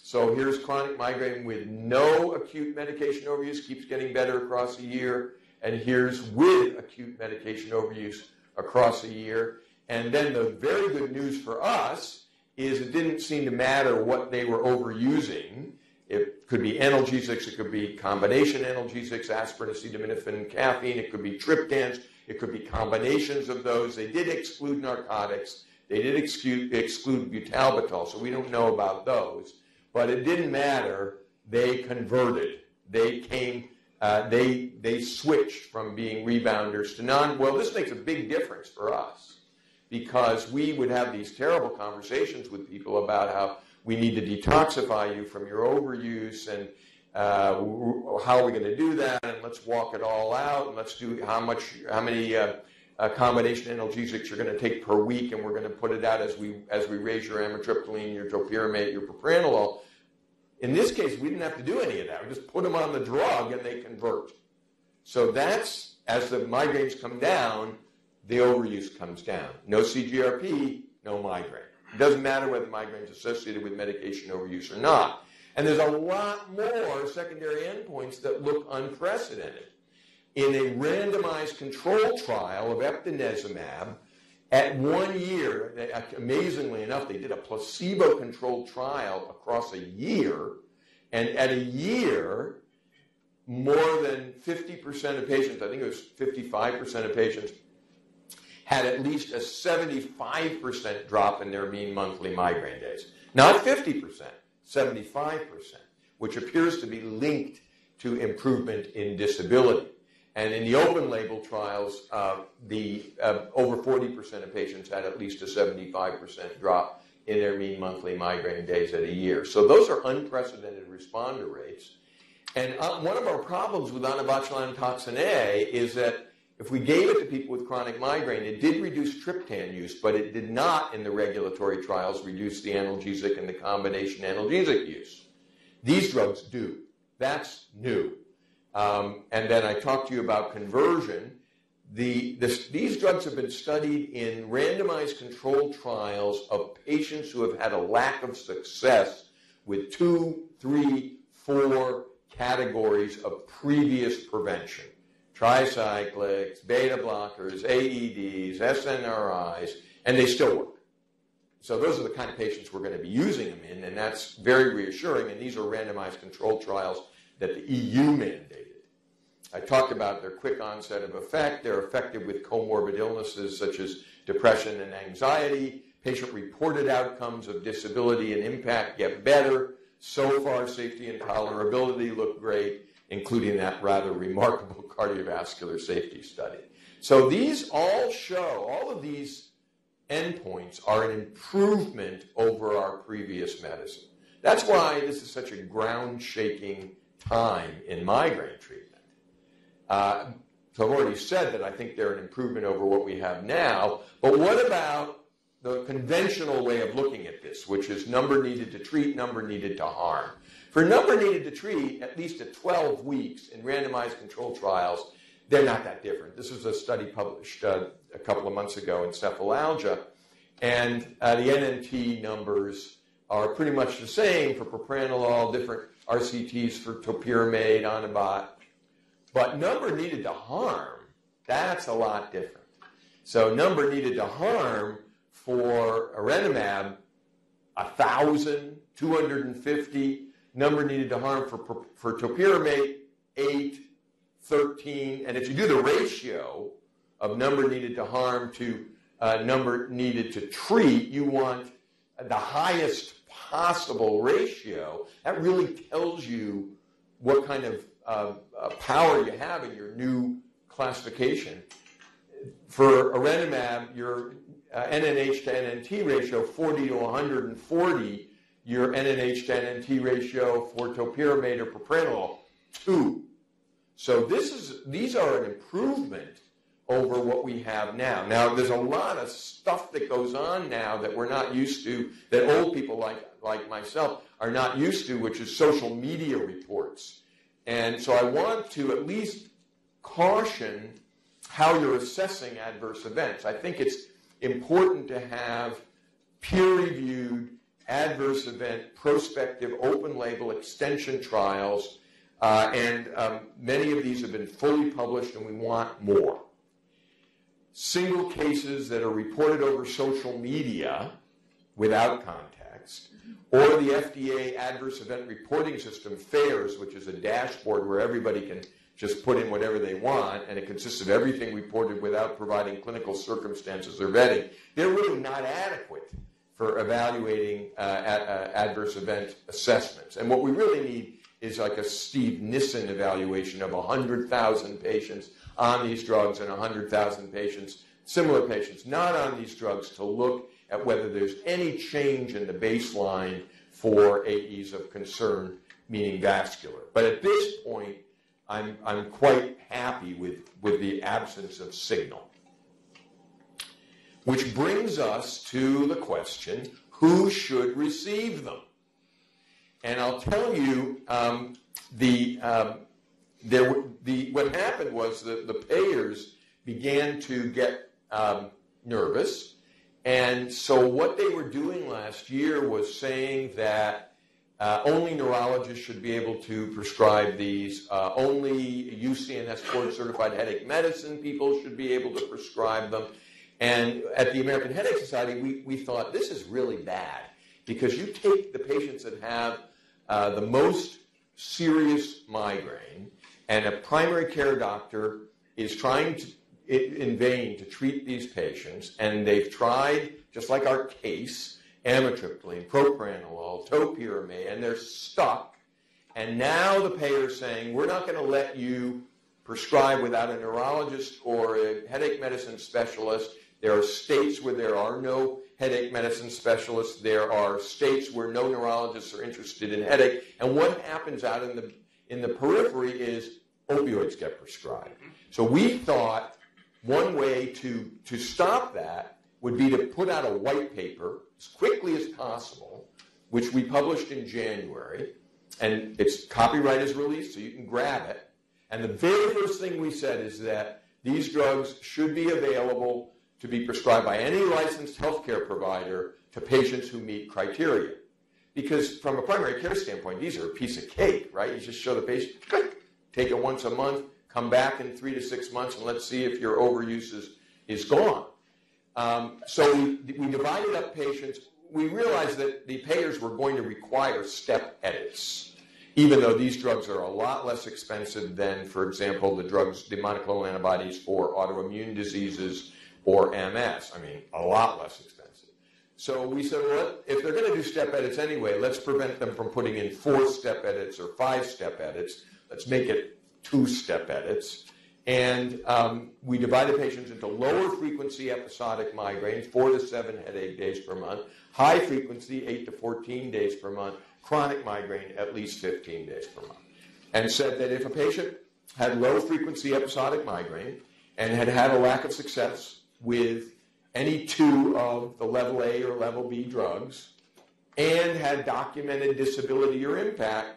So here's chronic migraine with no acute medication overuse, keeps getting better across a year. And here's with acute medication overuse across a year. And then the very good news for us is it didn't seem to matter what they were overusing. It could be analgesics, it could be combination analgesics, aspirin, acetaminophen, caffeine, it could be triptans, it could be combinations of those. They did exclude narcotics, they did exclude, exclude butalbital, so we don't know about those. But it didn't matter, they converted. They came, uh, they, they switched from being rebounders to non. Well, this makes a big difference for us because we would have these terrible conversations with people about how we need to detoxify you from your overuse and uh, how are we going to do that and let's walk it all out and let's do how much how many uh, uh, combination analgesics you're going to take per week and we're going to put it out as we as we raise your amitriptyline your topiramate your propranolol in this case we didn't have to do any of that we just put them on the drug and they convert so that's as the migraines come down the overuse comes down. No CGRP, no migraine. It doesn't matter whether migraine is associated with medication overuse or not. And there's a lot more secondary endpoints that look unprecedented. In a randomized control trial of eptinezumab, at one year, amazingly enough, they did a placebo controlled trial across a year. And at a year, more than 50% of patients, I think it was 55% of patients, had at least a 75% drop in their mean monthly migraine days. Not 50%, 75%, which appears to be linked to improvement in disability. And in the open label trials, uh, the uh, over 40% of patients had at least a 75% drop in their mean monthly migraine days at a year. So those are unprecedented responder rates. And uh, one of our problems with onabotulinum toxin A is that if we gave it to people with chronic migraine, it did reduce triptan use, but it did not, in the regulatory trials, reduce the analgesic and the combination analgesic use. These drugs do. That's new. Um, and then I talked to you about conversion. The, this, these drugs have been studied in randomized controlled trials of patients who have had a lack of success with two, three, four categories of previous prevention tricyclics, beta blockers, AEDs, SNRIs, and they still work. So those are the kind of patients we're going to be using them in, and that's very reassuring. And these are randomized controlled trials that the EU mandated. I talked about their quick onset of effect. They're effective with comorbid illnesses such as depression and anxiety. Patient reported outcomes of disability and impact get better. So far, safety and tolerability look great including that rather remarkable cardiovascular safety study. So these all show, all of these endpoints are an improvement over our previous medicine. That's why this is such a ground shaking time in migraine treatment. Uh, so I've already said that I think they're an improvement over what we have now, but what about the conventional way of looking at this, which is number needed to treat, number needed to harm? For number needed to treat, at least at 12 weeks in randomized controlled trials, they're not that different. This was a study published uh, a couple of months ago in cephalalgia, and uh, the NNT numbers are pretty much the same for propranolol, different RCTs for topiramate, onabot. But number needed to harm, that's a lot different. So number needed to harm for erenumab, 1,000, 250, number needed to harm for, for topiramate, 8, 13. And if you do the ratio of number needed to harm to uh, number needed to treat, you want the highest possible ratio. That really tells you what kind of uh, uh, power you have in your new classification. For erenumab, your uh, NNH to NNT ratio, 40 to 140, your NNH to NNT ratio for topiramate or propranolol, 2. So this is, these are an improvement over what we have now. Now, there's a lot of stuff that goes on now that we're not used to, that old people like, like myself are not used to, which is social media reports. And so I want to at least caution how you're assessing adverse events. I think it's important to have peer reviewed adverse event prospective open label extension trials, uh, and um, many of these have been fully published, and we want more. Single cases that are reported over social media without context, or the FDA adverse event reporting system, FAERS, which is a dashboard where everybody can just put in whatever they want, and it consists of everything reported without providing clinical circumstances or vetting, they're really not adequate for evaluating uh, adverse event assessments. And what we really need is like a Steve Nissen evaluation of 100,000 patients on these drugs and 100,000 patients, similar patients, not on these drugs, to look at whether there's any change in the baseline for AEs of concern, meaning vascular. But at this point, I'm, I'm quite happy with, with the absence of signal. Which brings us to the question who should receive them? And I'll tell you, um, the, um, there, the, what happened was that the payers began to get um, nervous. And so what they were doing last year was saying that uh, only neurologists should be able to prescribe these. Uh, only UCNS board certified headache medicine people should be able to prescribe them. And at the American Headache Society, we, we thought this is really bad because you take the patients that have uh, the most serious migraine, and a primary care doctor is trying to, in vain to treat these patients, and they've tried, just like our case, amitriptyline, propranolol, topiramate, and they're stuck. And now the payer is saying, we're not going to let you prescribe without a neurologist or a headache medicine specialist. There are states where there are no headache medicine specialists. There are states where no neurologists are interested in headache. And what happens out in the in the periphery is opioids get prescribed. So we thought one way to to stop that would be to put out a white paper as quickly as possible, which we published in January, and its copyright is released, so you can grab it. And the very first thing we said is that these drugs should be available to be prescribed by any licensed healthcare provider to patients who meet criteria. Because from a primary care standpoint, these are a piece of cake, right? You just show the patient, take it once a month, come back in three to six months, and let's see if your overuse is, is gone. Um, so we, we divided up patients. We realized that the payers were going to require step edits, even though these drugs are a lot less expensive than, for example, the drugs, the monoclonal antibodies for autoimmune diseases or MS. I mean, a lot less expensive. So we said, well, if they're going to do step edits anyway, let's prevent them from putting in four step edits or five step edits. Let's make it two step edits. And um, we divided patients into lower frequency episodic migraines, four to seven headache days per month, high frequency, eight to 14 days per month, chronic migraine, at least 15 days per month. And said that if a patient had low frequency episodic migraine and had had a lack of success with any two of the level A or level B drugs and had documented disability or impact,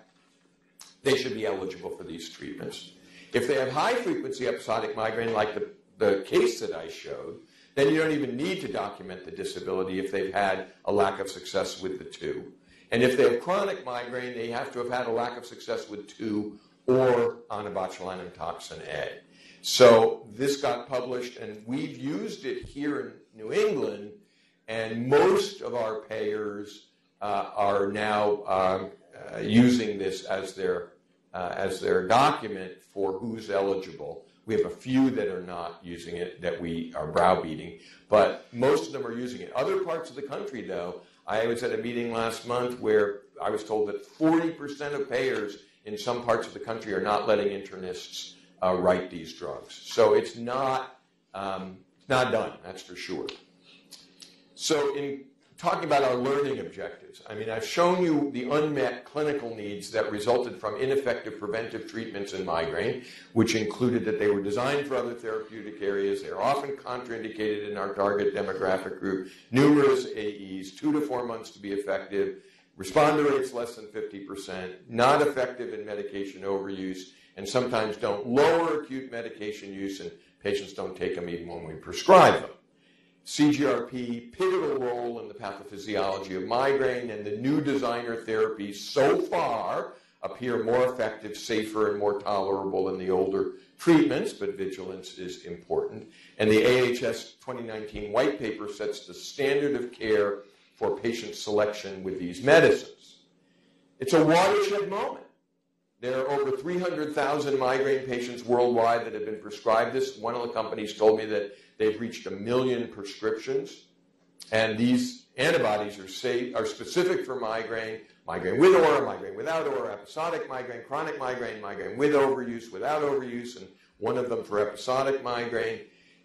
they should be eligible for these treatments. If they have high frequency episodic migraine, like the, the case that I showed, then you don't even need to document the disability if they've had a lack of success with the two. And if they have chronic migraine, they have to have had a lack of success with two or onabotulinum toxin A. So this got published, and we've used it here in New England, and most of our payers uh, are now uh, uh, using this as their uh, as their document for who's eligible. We have a few that are not using it that we are browbeating, but most of them are using it. Other parts of the country, though, I was at a meeting last month where I was told that 40% of payers in some parts of the country are not letting internists write these drugs. So it's not um, not done, that's for sure. So in talking about our learning objectives. I mean, I've shown you the unmet clinical needs that resulted from ineffective preventive treatments in migraine, which included that they were designed for other therapeutic areas. They're often contraindicated in our target demographic group, numerous AEs, two to four months to be effective, responder rates less than 50%, not effective in medication overuse, and sometimes don't lower acute medication use, and patients don't take them even when we prescribe them. CGRP pivotal role in the pathophysiology of migraine, and the new designer therapies so far appear more effective, safer, and more tolerable than the older treatments, but vigilance is important. And the AHS 2019 white paper sets the standard of care for patient selection with these medicines. It's a watershed moment. There are over 300,000 migraine patients worldwide that have been prescribed this. One of the companies told me that they've reached a million prescriptions. And these antibodies are, safe, are specific for migraine, migraine with aura, migraine without aura, episodic migraine, chronic migraine, migraine with overuse, without overuse, and one of them for episodic migraine,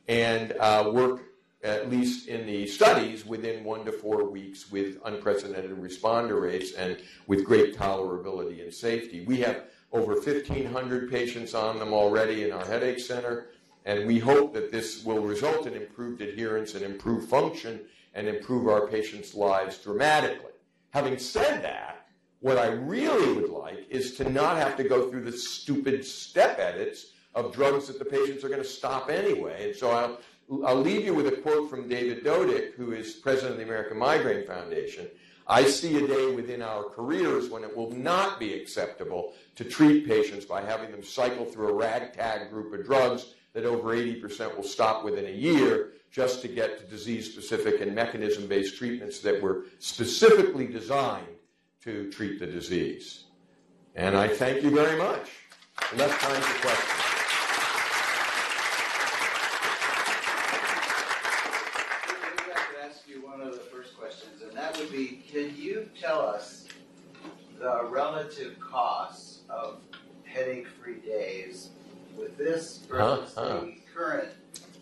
and uh, work at least in the studies within one to four weeks with unprecedented responder rates and with great tolerability and safety. We have over 1,500 patients on them already in our headache center, and we hope that this will result in improved adherence and improved function and improve our patients' lives dramatically. Having said that, what I really would like is to not have to go through the stupid step edits of drugs that the patients are going to stop anyway. And so I'll, I'll leave you with a quote from David Dodick, who is president of the American Migraine Foundation. I see a day within our careers when it will not be acceptable to treat patients by having them cycle through a ragtag group of drugs that over 80% will stop within a year just to get to disease specific and mechanism based treatments that were specifically designed to treat the disease. And I thank you very much. Less time for questions. I'd like to ask you one of the first questions, and that would be, can you tell us the relative costs of headache-free days with this versus Uh-huh. the current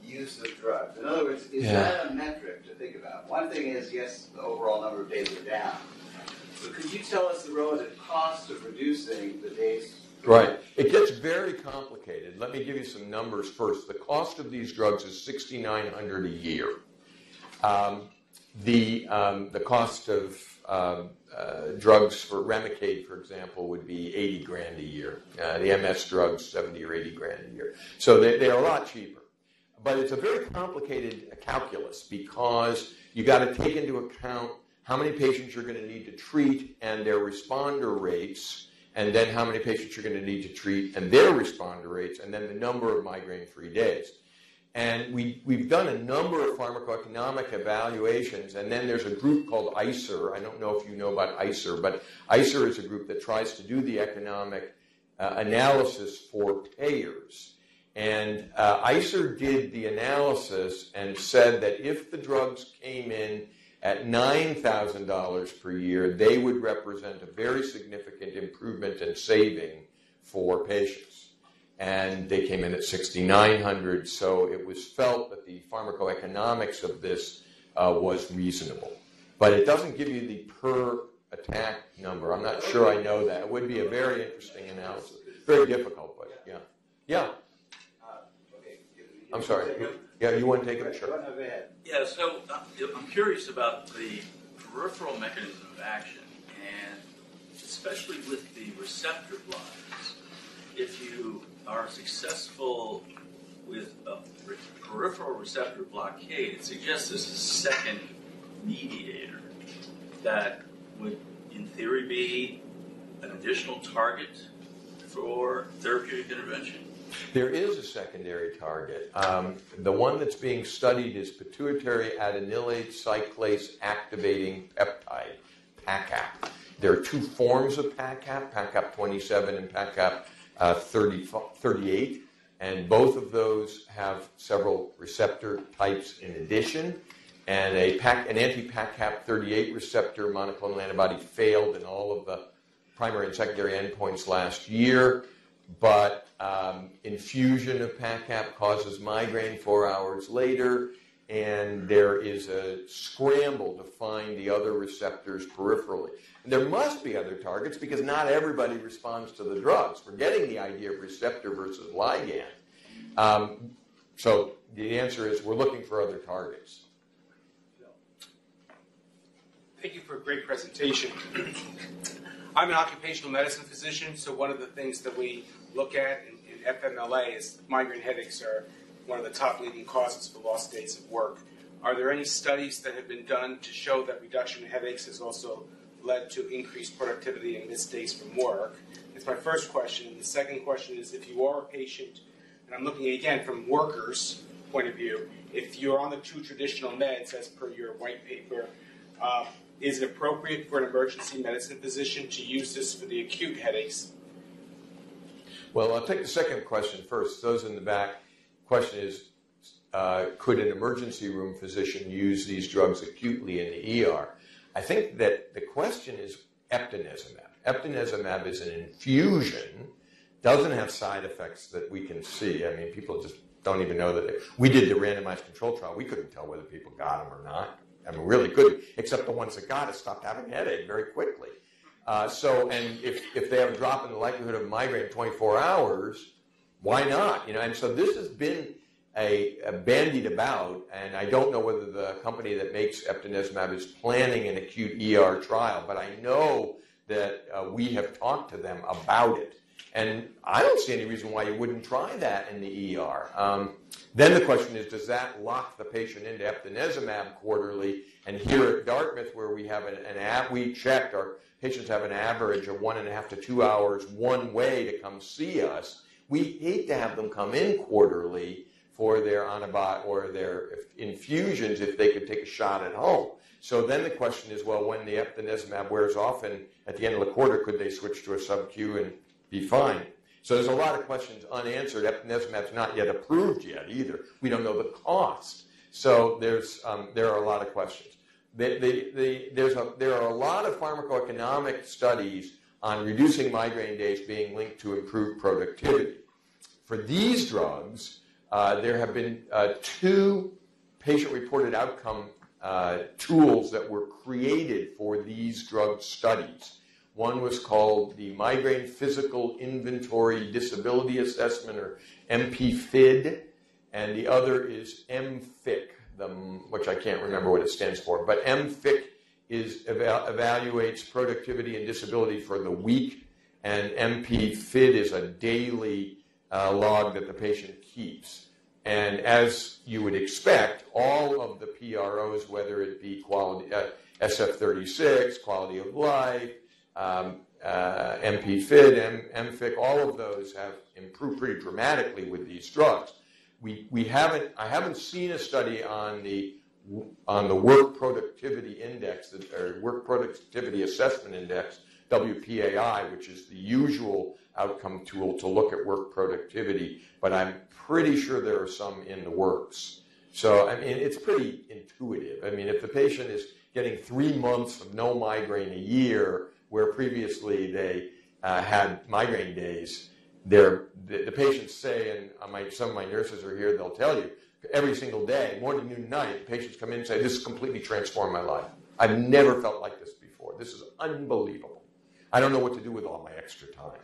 use of drugs? In other words, is Yeah. that a metric to think about? One thing is, yes, the overall number of days are down. But could you tell us the relative cost of reducing the days? Right. It gets very complicated. Let me give you some numbers first. The cost of these drugs is 6,900 a year. Um, the, um, the cost of um, uh, drugs for Remicade, for example, would be 80 grand a year. Uh, the MS drugs, 70 or 80 grand a year. So they, they're a lot cheaper. But it's a very complicated calculus because you got to take into account how many patients you're going to need to treat and their responder rates, and then how many patients you're going to need to treat and their responder rates, and then the number of migraine free days. And we, we've done a number of pharmacoeconomic evaluations, and then there's a group called ICER. I don't know if you know about ICER, but ICER is a group that tries to do the economic uh, analysis for payers. And uh, ICER did the analysis and said that if the drugs came in at $9,000 per year, they would represent a very significant improvement and saving for patients. And they came in at 6,900, so it was felt that the pharmacoeconomics of this uh, was reasonable. But it doesn't give you the per attack number. I'm not sure I know that. It would be a very interesting analysis. Very difficult, but yeah. Yeah, I'm sorry. Yeah, you want to take it? Sure. Yeah, so uh, I'm curious about the peripheral mechanism of action, and especially with the receptor blocks. If you are successful with peripheral receptor blockade, it suggests there's a second mediator that would, in theory, be an additional target for therapeutic intervention. There is a secondary target. Um, the one that's being studied is pituitary adenylate cyclase activating peptide, PACAP. There are two forms of PACAP, PACAP 27 and PACAP uh, 30, 38, and both of those have several receptor types in addition. And a PAC, an anti-PACAP 38 receptor monoclonal antibody failed in all of the primary and secondary endpoints last year, but um, infusion of PACAP causes migraine four hours later, and there is a scramble to find the other receptors peripherally. And there must be other targets because not everybody responds to the drugs. We're getting the idea of receptor versus ligand. Um, so the answer is we're looking for other targets. Thank you for a great presentation. I'm an occupational medicine physician, so one of the things that we look at in, in FMLA is migraine headaches are one of the top leading causes for lost days of work. Are there any studies that have been done to show that reduction in headaches has also led to increased productivity and missed days from work? That's my first question. The second question is if you are a patient, and I'm looking again from workers' point of view, if you're on the two traditional meds as per your white paper, Uh, is it appropriate for an emergency medicine physician to use this for the acute headaches? Well, I'll take the second question first. Those in the back, question is, uh, could an emergency room physician use these drugs acutely in the ER? I think that the question is eptinezumab. Eptinezumab is an infusion, doesn't have side effects that we can see. I mean, people just don't even know that they, we did the randomized control trial. We couldn't tell whether people got them or not. I mean, really couldn't, except the ones that got it stopped having headache very quickly. Uh, so, and if, if they have a drop in the likelihood of migraine 24 hours, why not? You know, and so this has been a, a bandied about, and I don't know whether the company that makes eptinezumab is planning an acute ER trial, but I know that uh, we have talked to them about it. And I don't see any reason why you wouldn't try that in the ER. Um, then the question is, does that lock the patient into eptinezumab quarterly? And here at Dartmouth, where we have an, an app, we checked our patients have an average of one and a half to two hours one way to come see us. We hate to have them come in quarterly for their antibiotic or their infusions if they could take a shot at home. So then the question is, well, when the eptinezumab wears off and at the end of the quarter, could they switch to a sub-Q and be fine? So there's a lot of questions unanswered. Eptinezumab's not yet approved yet either. We don't know the cost. So there's, um, there are a lot of questions. The, the, the, a, there are a lot of pharmacoeconomic studies on reducing migraine days being linked to improved productivity. For these drugs, uh, there have been uh, two patient-reported outcome uh, tools that were created for these drug studies. One was called the Migraine Physical Inventory Disability Assessment, or MPFID, and the other is MFIQ, the, which I can't remember what it stands for. But MFIQ is evaluates productivity and disability for the week, and MPFID is a daily uh, log that the patient keeps. And as you would expect, all of the PROs, whether it be quality, uh, SF36, quality of life, um, uh, MPFID, M- MFIQ, all of those have improved pretty dramatically with these drugs. We, we haven't, I haven't seen a study on the, on the work productivity index, or work productivity assessment index, WPAI, which is the usual outcome tool to look at work productivity, but I'm pretty sure there are some in the works. So, I mean, it's pretty intuitive. I mean, if the patient is getting three months of no migraine a year, where previously they uh, had migraine days, the, the patients say, and my, some of my nurses are here, they'll tell you, every single day, morning, noon, night, patients come in and say, this has completely transformed my life. I've never felt like this before. This is unbelievable. I don't know what to do with all my extra time.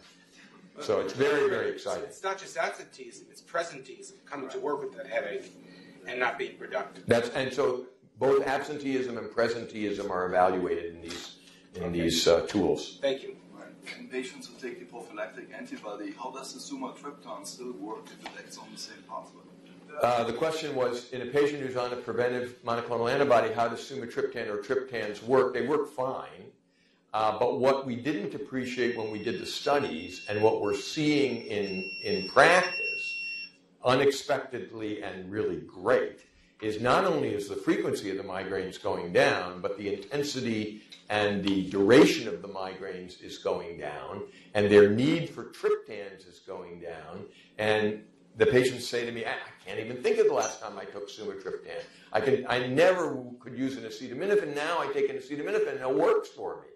So it's very, very exciting. It's not just absenteeism, it's presenteeism, coming to work with that headache and not being productive. That's, and so both absenteeism and presenteeism are evaluated in these, in okay. these uh, tools. Thank you. Right. In patients who take the prophylactic antibody, how does the sumatriptan still work if it acts on the same pathway? Uh, the question was, in a patient who's on a preventive monoclonal antibody, how does sumatriptan or triptans work? They work fine. Uh, but what we didn't appreciate when we did the studies and what we're seeing in, in practice, unexpectedly and really great, is not only is the frequency of the migraines going down, but the intensity and the duration of the migraines is going down, and their need for triptans is going down. And the patients say to me, I can't even think of the last time I took sumatriptan. I, can, I never could use an acetaminophen. Now I take an acetaminophen and it works for me.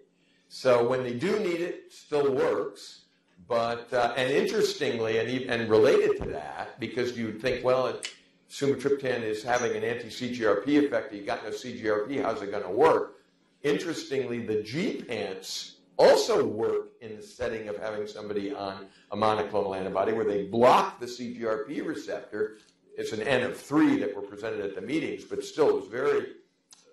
So when they do need it, it still works. But uh, and interestingly, and and related to that, because you'd think, well, it, sumatriptan is having an anti-CGRP effect. You got no CGRP. How's it going to work? Interestingly, the gepants also work in the setting of having somebody on a monoclonal antibody where they block the CGRP receptor. It's an N of three that were presented at the meetings, but still it was very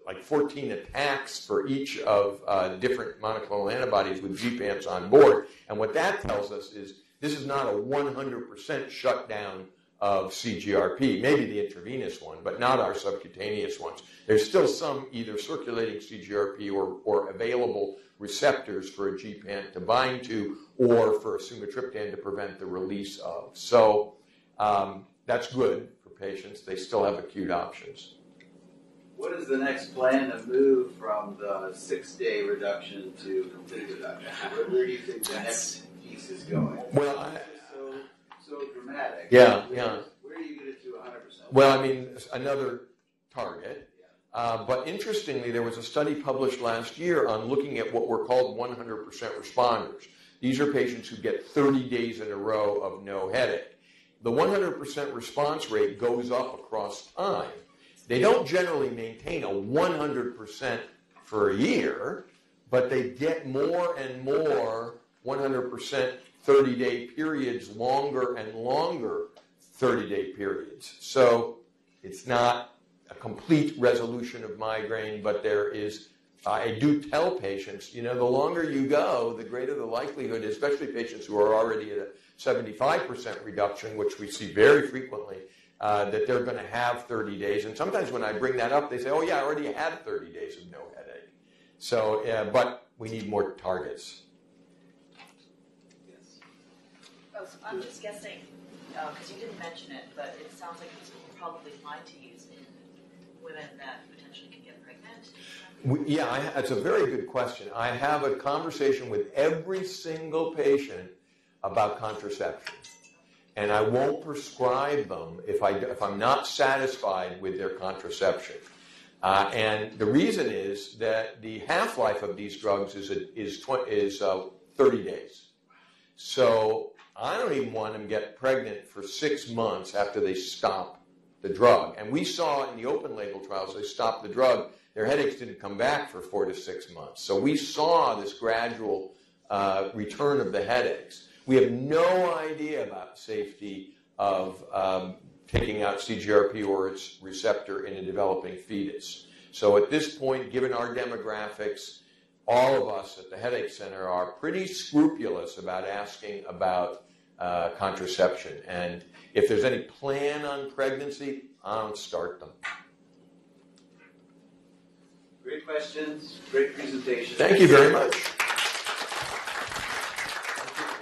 like 14 attacks for each of uh, different monoclonal antibodies with gepants on board. And what that tells us is this is not a 100% shutdown of CGRP, maybe the intravenous one, but not our subcutaneous ones. There's still some either circulating CGRP or, or available receptors for a gepant to bind to or for a sumatriptan to prevent the release of. So um, that's good for patients. They still have acute options. What is the next plan to move from the six-day reduction to complete reduction? Where, where do you think the next piece is going? Well, I, So, so dramatic. Yeah, Where- yeah. Where do you get it to hundred percent? Well, I mean, another target. Uh, but interestingly, there was a study published last year on looking at what were called 100% responders. These are patients who get 30 days in a row of no headache. The 100% response rate goes up across time. They don't generally maintain a 100% for a year, but they get more and more 100% 30 day periods, longer and longer 30 day periods. So it's not complete resolution of migraine, but there is, I do tell patients, you know, the longer you go, the greater the likelihood, especially patients who are already at a 75% reduction, which we see very frequently, uh, that they're going to have 30 days. And sometimes when I bring that up, they say, oh, yeah, I already had 30 days of no headache. So, uh, but we need more targets. Yes. Oh, so I'm just guessing, because you didn't mention it, but it sounds like it's probably fine to in women that potentially can get pregnant. We, yeah, I, that's a very good question. I have a conversation with every single patient about contraception. And I won't prescribe them if, I, if I'm not satisfied with their contraception. Uh, and the reason is that the half life of these drugs is, a, is, is uh, 30 days. So I don't even want them to get pregnant for six months after they stop the drug. And we saw in the open label trials, they stopped the drug, their headaches didn't come back for four to six months. So we saw this gradual uh, return of the headaches. We have no idea about safety of um, taking out CGRP or its receptor in a developing fetus. So at this point, given our demographics, all of us at the Headache Center are pretty scrupulous about asking about uh, contraception. And if there's any plan on pregnancy, I don't start them. Great questions, great presentation. Thank you very much.